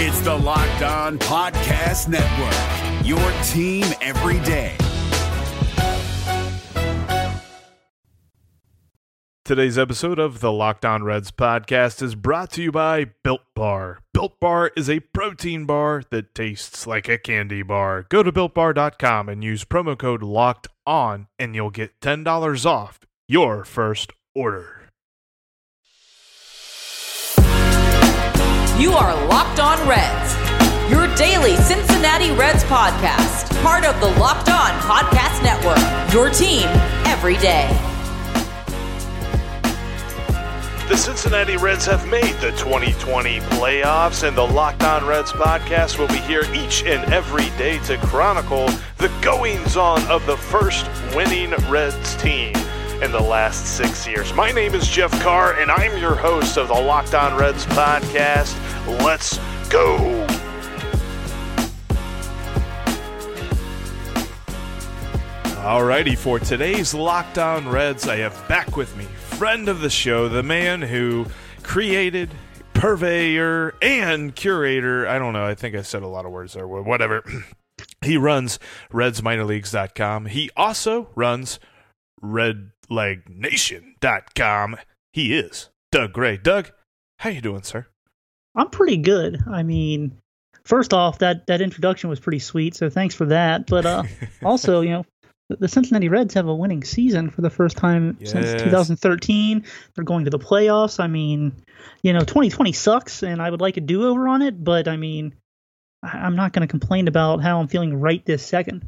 It's the Locked On Podcast Network, your team every day. Today's episode of the Locked On Reds podcast is brought to you by Built Bar. Built Bar is a protein bar that tastes like a candy bar. Go to builtbar.com and use promo code LOCKED ON, and you'll get $10 off your first order. You are Locked On Reds, your daily Cincinnati Reds podcast, part of the Locked On Podcast Network, your team every day. The Cincinnati Reds have made the 2020 playoffs, and the Locked On Reds podcast will be here each and every day to chronicle the goings on of the first winning Reds team in the last six years. My name is Jeff Carr, and I'm your host of the Locked On Reds podcast. Let's go. Alrighty, for today's Locked On Reds, I have back with me friend of the show, the man who created, purveyor, and curator. I don't know. I think I said a lot of words there. Whatever. he runs RedsMinorLeagues.com. He also runs RedLegNation.com. He is Doug Gray. Doug, how you doing, sir? I'm pretty good. I mean, first off, that that introduction was pretty sweet, so thanks for that. But uh, also, you know, the Cincinnati Reds have a winning season for the first time yes. since 2013. They're going to the playoffs. I mean, you know, 2020 sucks, and I would like a do over on it, but I mean, I'm not going to complain about how I'm feeling right this second.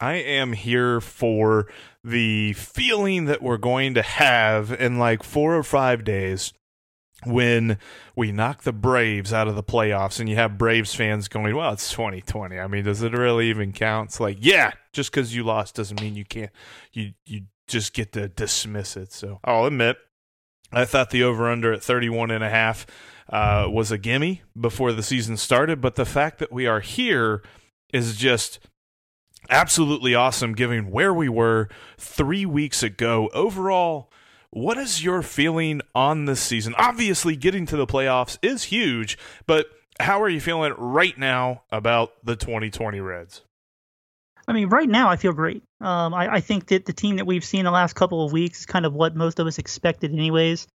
I am here for the feeling that we're going to have in like four or five days when we knock the Braves out of the playoffs and you have Braves fans going, well, it's 2020. I mean, does it really even count? It's like, yeah, just because you lost doesn't mean you can't, you, you just get to dismiss it. So I'll admit, I thought the over under at 31 and a half uh, was a gimme before the season started, but the fact that we are here is just absolutely awesome given where we were three weeks ago. Overall, what is your feeling on this season? Obviously, getting to the playoffs is huge, but how are you feeling right now about the 2020 Reds? I mean, right now I feel great. Um, I, I, think that the team that we've seen the last couple of weeks is kind of what most of us expected, anyways.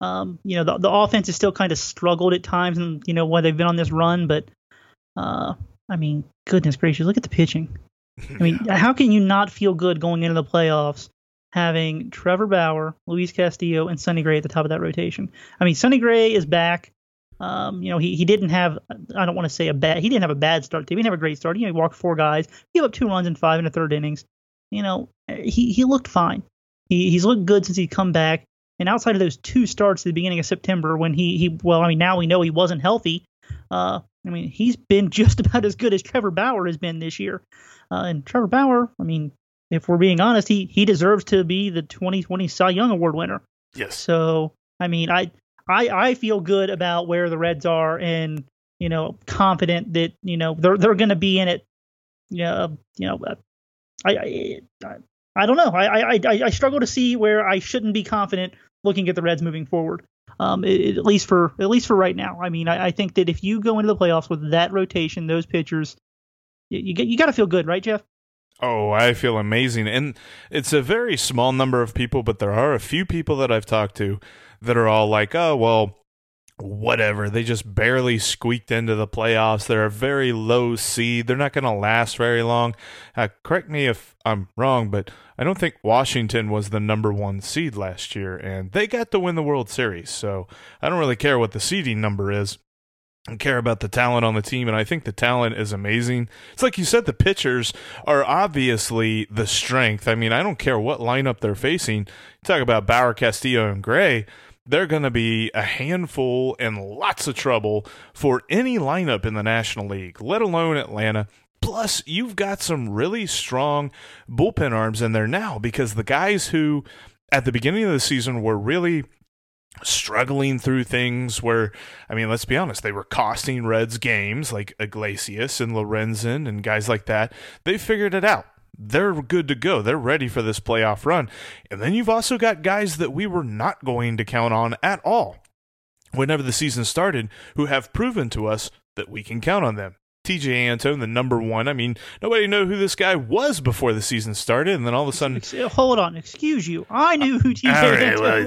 Um, you know, the, the offense has still kind of struggled at times, and you know, while they've been on this run, but uh, I mean, goodness gracious, look at the pitching. I mean, how can you not feel good going into the playoffs having Trevor Bauer, Luis Castillo, and Sonny Gray at the top of that rotation. I mean, Sonny Gray is back. Um, you know, he, he didn't have I don't want to say a bad he didn't have a bad start. He didn't have a great start. He walked four guys, gave up two runs in five in the third innings. You know, he he looked fine. He he's looked good since he come back. And outside of those two starts at the beginning of September, when he he well, I mean now we know he wasn't healthy. Uh, I mean he's been just about as good as Trevor Bauer has been this year. Uh, and Trevor Bauer, I mean, if we're being honest, he he deserves to be the 2020 Cy Young Award winner. Yes. So I mean, I I I feel good about where the Reds are, and you know, confident that you know they're they're going to be in it. Yeah, you know, I I I, I don't know. I, I I struggle to see where I shouldn't be confident looking at the Reds moving forward. Um, it, at least for at least for right now. I mean, I, I think that if you go into the playoffs with that rotation, those pitchers, you, you get you got to feel good, right, Jeff? Oh, I feel amazing. And it's a very small number of people, but there are a few people that I've talked to that are all like, oh, well, whatever. They just barely squeaked into the playoffs. They're a very low seed. They're not going to last very long. Uh, correct me if I'm wrong, but I don't think Washington was the number one seed last year, and they got to win the World Series. So I don't really care what the seeding number is care about the talent on the team, and I think the talent is amazing. It's like you said, the pitchers are obviously the strength. I mean, I don't care what lineup they're facing. talk about Bauer, Castillo, and Gray. They're going to be a handful and lots of trouble for any lineup in the National League, let alone Atlanta. Plus, you've got some really strong bullpen arms in there now because the guys who at the beginning of the season were really struggling through things where, I mean, let's be honest, they were costing Reds games like Iglesias and Lorenzen and guys like that. They figured it out. They're good to go. They're ready for this playoff run. And then you've also got guys that we were not going to count on at all whenever the season started who have proven to us that we can count on them. Tejay Antone, the number one. I mean, nobody knew who this guy was before the season started, and then all of a sudden, Ex- uh, hold on, excuse you. I knew who Tejay All right, Antone well,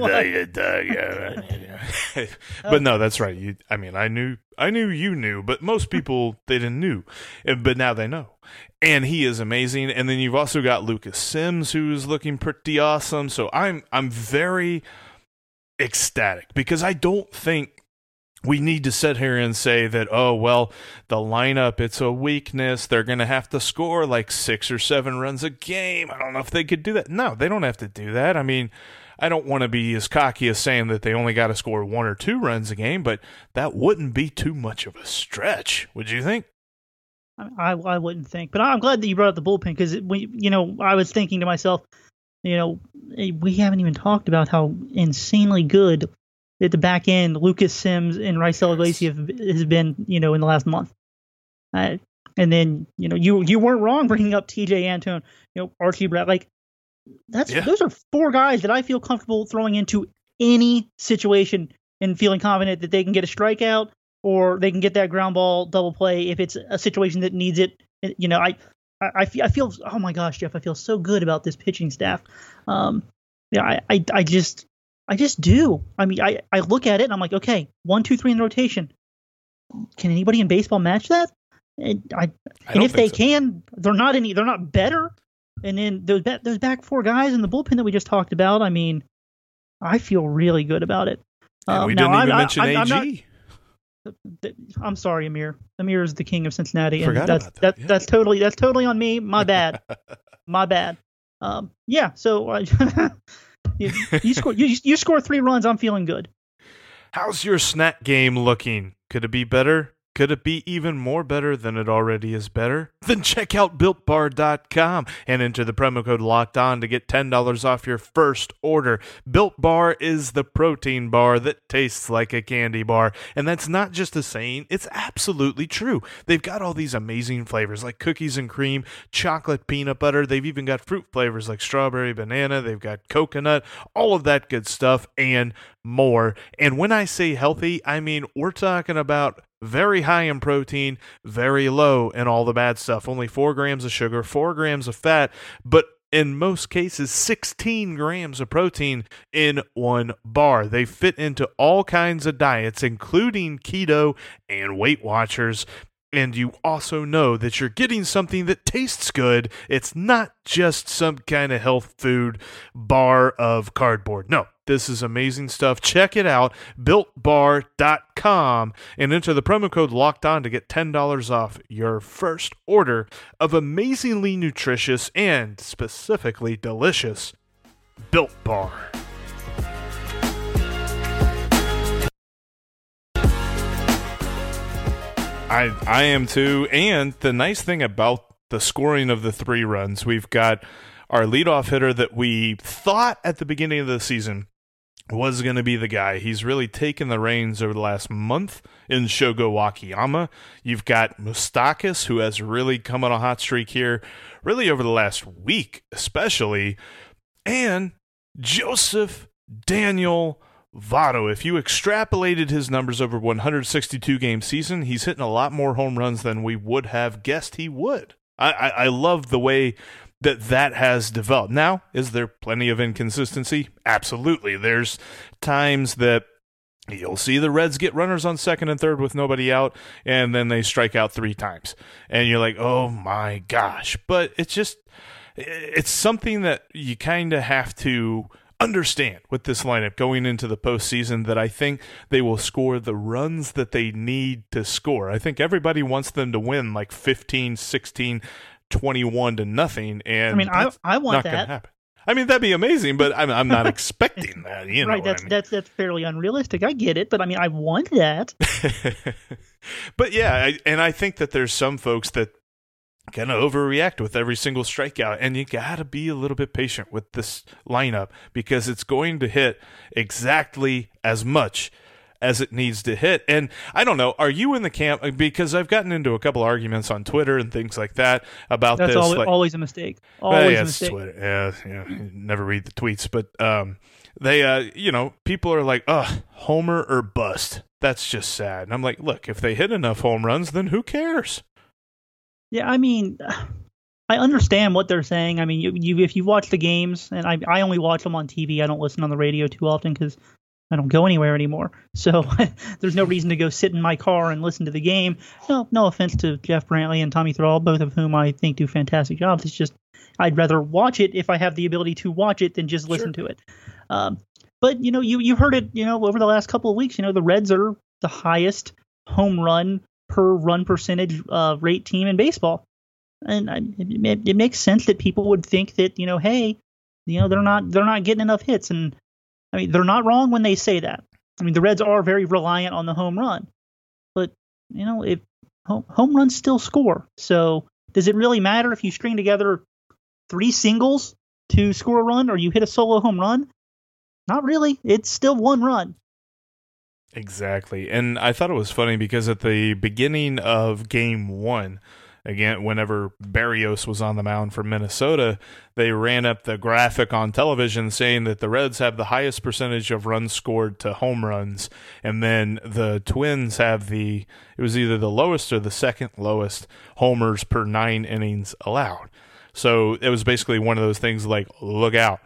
was. but no, that's right. You, I mean, I knew, I knew you knew, but most people they didn't knew, but now they know. And he is amazing. And then you've also got Lucas Sims, who is looking pretty awesome. So I'm, I'm very ecstatic because I don't think we need to sit here and say that oh well the lineup it's a weakness. They're going to have to score like 6 or 7 runs a game. I don't know if they could do that. No they don't have to do that. I mean i don't want to be as cocky as saying that they only got to score 1 or 2 runs a game but that wouldn't be too much of a stretch would you think? I, I wouldn't think, but I'm glad that you brought up the bullpen because we, you know, I was thinking to myself, you know, eh, we haven't even talked about how insanely good at the back end Lucas Sims and Raisel Iglesias have, has been, you know, in the last month. Uh, and then, you know, you you weren't wrong bringing up Tejay Antone, you know, Archie Brad, like that's Yeah. those are four guys that I feel comfortable throwing into any situation and feeling confident that they can get a strikeout or they can get that ground ball double play if it's a situation that needs it. You know, I I, I feel, I feel oh my gosh, Jeff, I feel so good about this pitching staff. Um, yeah, I, I I just I just do. I mean, I I look at it and I'm like, okay, one, two, three in the rotation. Can anybody in baseball match that? And I, I and if they so. can, they're not any. They're not better. And then those those back four guys in the bullpen that we just talked about. I mean, I feel really good about it. And Um, we didn't even I- mention I'm- I'm not- ag I'm sorry, Amir. Amir is the king of Cincinnati, and Forgot that's about that, yeah. that's totally that's totally on me. My bad. My bad. Um, yeah. So uh, you, you score you, you score three runs. I'm feeling good. how's your snack game looking could it be better could it be even more better than it already is better? Then check out builtbar.com and enter the promo code locked on to get $10 off your first order. Built Bar is the protein bar that tastes like a candy bar. And that's not just a saying, it's absolutely true. They've got all these amazing flavors like cookies and cream, chocolate peanut butter. They've even got fruit flavors like strawberry, banana. They've got coconut, all of that good stuff, and more. And when I say healthy, I mean we're talking about very high in protein, very low in all the bad stuff. Only four grams of sugar, four grams of fat, but in most cases, 16 grams of protein in one bar. They fit into all kinds of diets, including keto and Weight Watchers. And you also know that you're getting something that tastes good. It's not just some kind of health food bar of cardboard. No, this is amazing stuff. Check it out, builtbar.com, and enter the promo code locked on to get $10 off your first order of amazingly nutritious and specifically delicious Built Bar. I I am too. And the nice thing about the scoring of the three runs, we've got our leadoff hitter that we thought at the beginning of the season was going to be the guy. He's really taken the reins over the last month in Shogo Akiyama. You've got Moustakas, who has really come on a hot streak here, really over the last week, especially, and Joseph Daniel Votto. If you extrapolated his numbers over 162 game season, he's hitting a lot more home runs than we would have guessed he would. I, I, I love the way that that has developed. Now, is there plenty of inconsistency? Absolutely. There's times that You'll see the Reds get runners on second and third with nobody out, and then they strike out three times. And you're like, oh my gosh. But it's just, it's something that you kind of have to understand with this lineup going into the postseason that I think they will score the runs that they need to score. I think everybody wants them to win like 15, 16, 21 to nothing. And I mean, I I want that. happen. I mean, that'd be amazing, but I'm, I'm not expecting that. You know right. what I That's mean? that's that's fairly unrealistic. I get it, but I mean, I want that. but yeah, I, and I think that there's some folks that kind of overreact with every single strikeout, and you got to be a little bit patient with this lineup because it's going to hit exactly as much as it needs to hit. And I don't know, are you in the camp? Because I've gotten into a couple arguments on Twitter and things like that about That's this. always, like, always a mistake. well, Always yeah, a mistake. Twitter. Yeah, yeah, never read the tweets, but um, they uh you know people are like ugh homer or bust that's just sad and i'm like look if they hit enough home runs then who cares Yeah, I mean, I understand what they're saying. I mean, you, you if you watch the games, and I I only watch them on TV. I don't listen on the radio too often because I don't go anywhere anymore. So there's no reason to go sit in my car and listen to the game. No, no offense to Jeff Brantley and Tommy Thrall, both of whom I think do fantastic jobs. It's just I'd rather watch it if I have the ability to watch it than just listen to it. Um, but you know, you you heard it, you know, over the last couple of weeks. You know, the Reds are the highest home run per run percentage uh, rate team in baseball, and I, it, it makes sense that people would think that you know, hey, you know, they're not they're not getting enough hits, and I mean, they're not wrong when they say that. I mean, the Reds are very reliant on the home run, but you know, if home, home runs still score, so does it really matter if you string together three singles to score a run or you hit a solo home run? Not really. It's still one run. Exactly. And I thought it was funny because at the beginning of game one, again, whenever Berrios was on the mound for Minnesota, they ran up the graphic on television saying that the Reds have the highest percentage of runs scored to home runs. And then the Twins have the, it was either the lowest or the second lowest homers per nine innings allowed. So it was basically one of those things like, look out.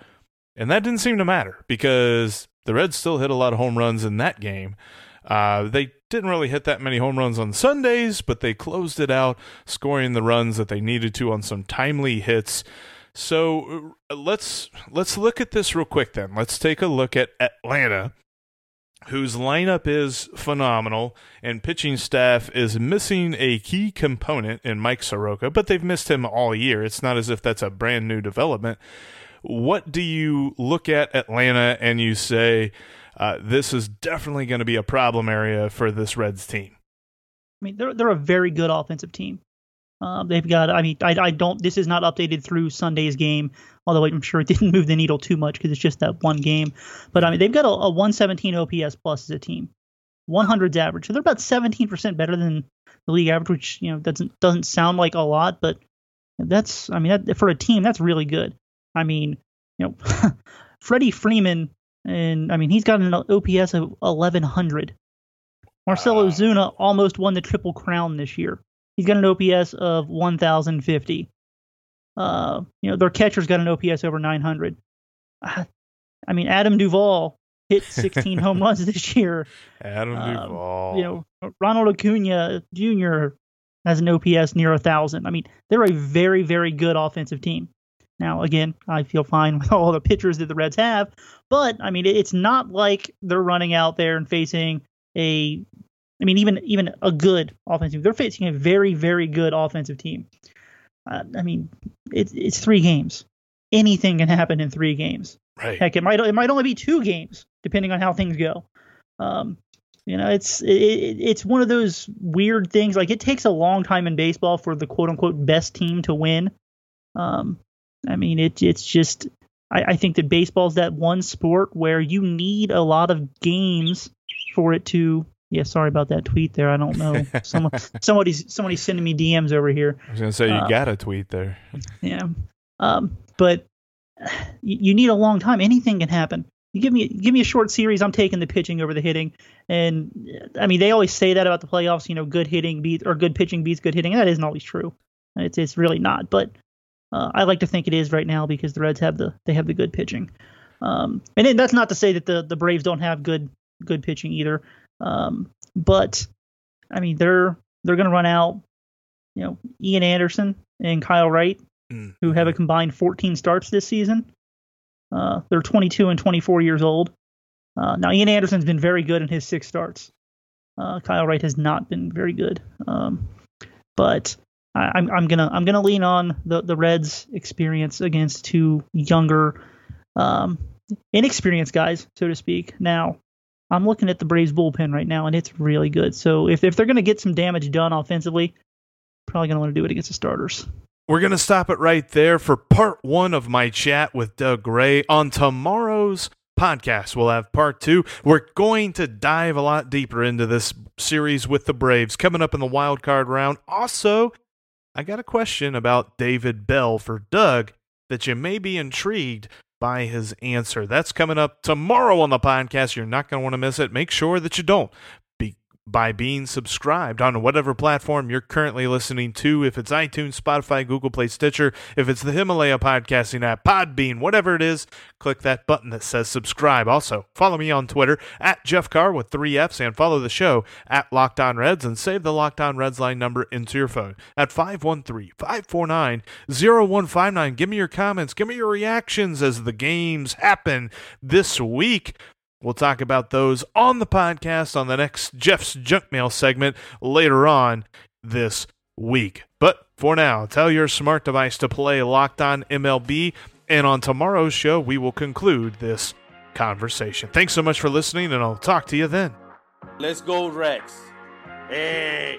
And that didn't seem to matter because the Reds still hit a lot of home runs in that game. Uh, they didn't really hit that many home runs on Sundays, but they closed it out, scoring the runs that they needed to on some timely hits. So uh, let's let's look at this real quick. Then let's take a look at Atlanta, whose lineup is phenomenal, and pitching staff is missing a key component in Mike Soroka, but they've missed him all year. It's not as if that's a brand new development what do you look at Atlanta and you say uh, this is definitely going to be a problem area for this Reds team? I mean, they're they're a very good offensive team. Um, they've got. I mean, I, I don't. This is not updated through Sunday's game, although I'm sure it didn't move the needle too much because it's just that one game. But I mean, they've got a, a 117 OPS plus as a team, 100's average. So they're about 17% better than the league average, which you know doesn't doesn't sound like a lot, but that's. I mean, that, for a team, that's really good. I mean, you know, Freddie Freeman, and I mean, he's got an OPS of 1100. Marcell Ozuna almost won the Triple Crown this year. He's got an OPS of 1050. Uh, you know, their catcher's got an OPS over 900. Uh, I mean, Adam Duvall hit 16 home runs this year. Adam Duvall. Um, you know, Ronald Acuna Jr. has an OPS near a thousand. I mean, they're a very, very good offensive team. Now, again, I feel fine with all the pitchers that the Reds have, but I mean, it's not like they're running out there and facing a, I mean, even even a good offensive. They're facing a very very good offensive team. Uh, I mean, it's it's three games. Anything can happen in three games. Right. Heck, it might it might only be two games depending on how things go. Um, you know, it's it, it's one of those weird things. Like it takes a long time in baseball for the quote unquote best team to win. Um, I mean, it, it's just, I, I think that baseball's that one sport where you need a lot of games for it to. Yeah, sorry about that tweet there. I don't know. Someone, somebody's somebody's sending me DMs over here. I was gonna say you Uh, got a tweet there. Yeah, um, but you, you need a long time. Anything can happen. You give me give me a short series. I'm taking the pitching over the hitting. And I mean, they always say that about the playoffs. You know, good hitting beats or good pitching beats good hitting. And that isn't always true. It's it's really not. But uh, I like to think it is right now because the Reds have the they have the good pitching. Um, and then that's not to say that the the Braves don't have good good pitching either. Um, but I mean, they're they're going to run out. You know, Ian Anderson and Kyle Wright, Mm. who have a combined 14 starts this season. Uh, they're 22 and 24 years old. Uh, now, Ian Anderson's been very good in his six starts. Uh, Kyle Wright has not been very good. Um, but I, I'm, I'm gonna I'm gonna lean on the the Reds' experience against two younger, um, inexperienced guys, so to speak. Now, I'm looking at the Braves bullpen right now, and it's really good. So if if they're gonna get some damage done offensively, probably gonna want to do it against the starters. We're going to stop it right there for part one of my chat with Doug Gray. On tomorrow's podcast, we'll have part two. We're going to dive a lot deeper into this series with the Braves coming up in the wild card round. Also, I got a question about David Bell for Doug that you may be intrigued by his answer. That's coming up tomorrow on the podcast. You're not going to want to miss it. Make sure that you don't by being subscribed on whatever platform you're currently listening to. If it's iTunes, Spotify, Google Play, Stitcher, if it's the Himalaya podcasting app, Podbean, whatever it is, click that button that says subscribe. Also, follow me on Twitter at Jeff Carr with three F's and follow the show at Locked On Reds and save the Locked On Reds line number into your phone at 513 549 0159. Give me your comments, give me your reactions as the games happen this week. We'll talk about those on the podcast on the next Jeff's Junk Mail segment later on this week. But for now, tell your smart device to play Locked On MLB, and on tomorrow's show, we will conclude this conversation. Thanks so much for listening, and I'll talk to you then. Let's go, Rex. Hey.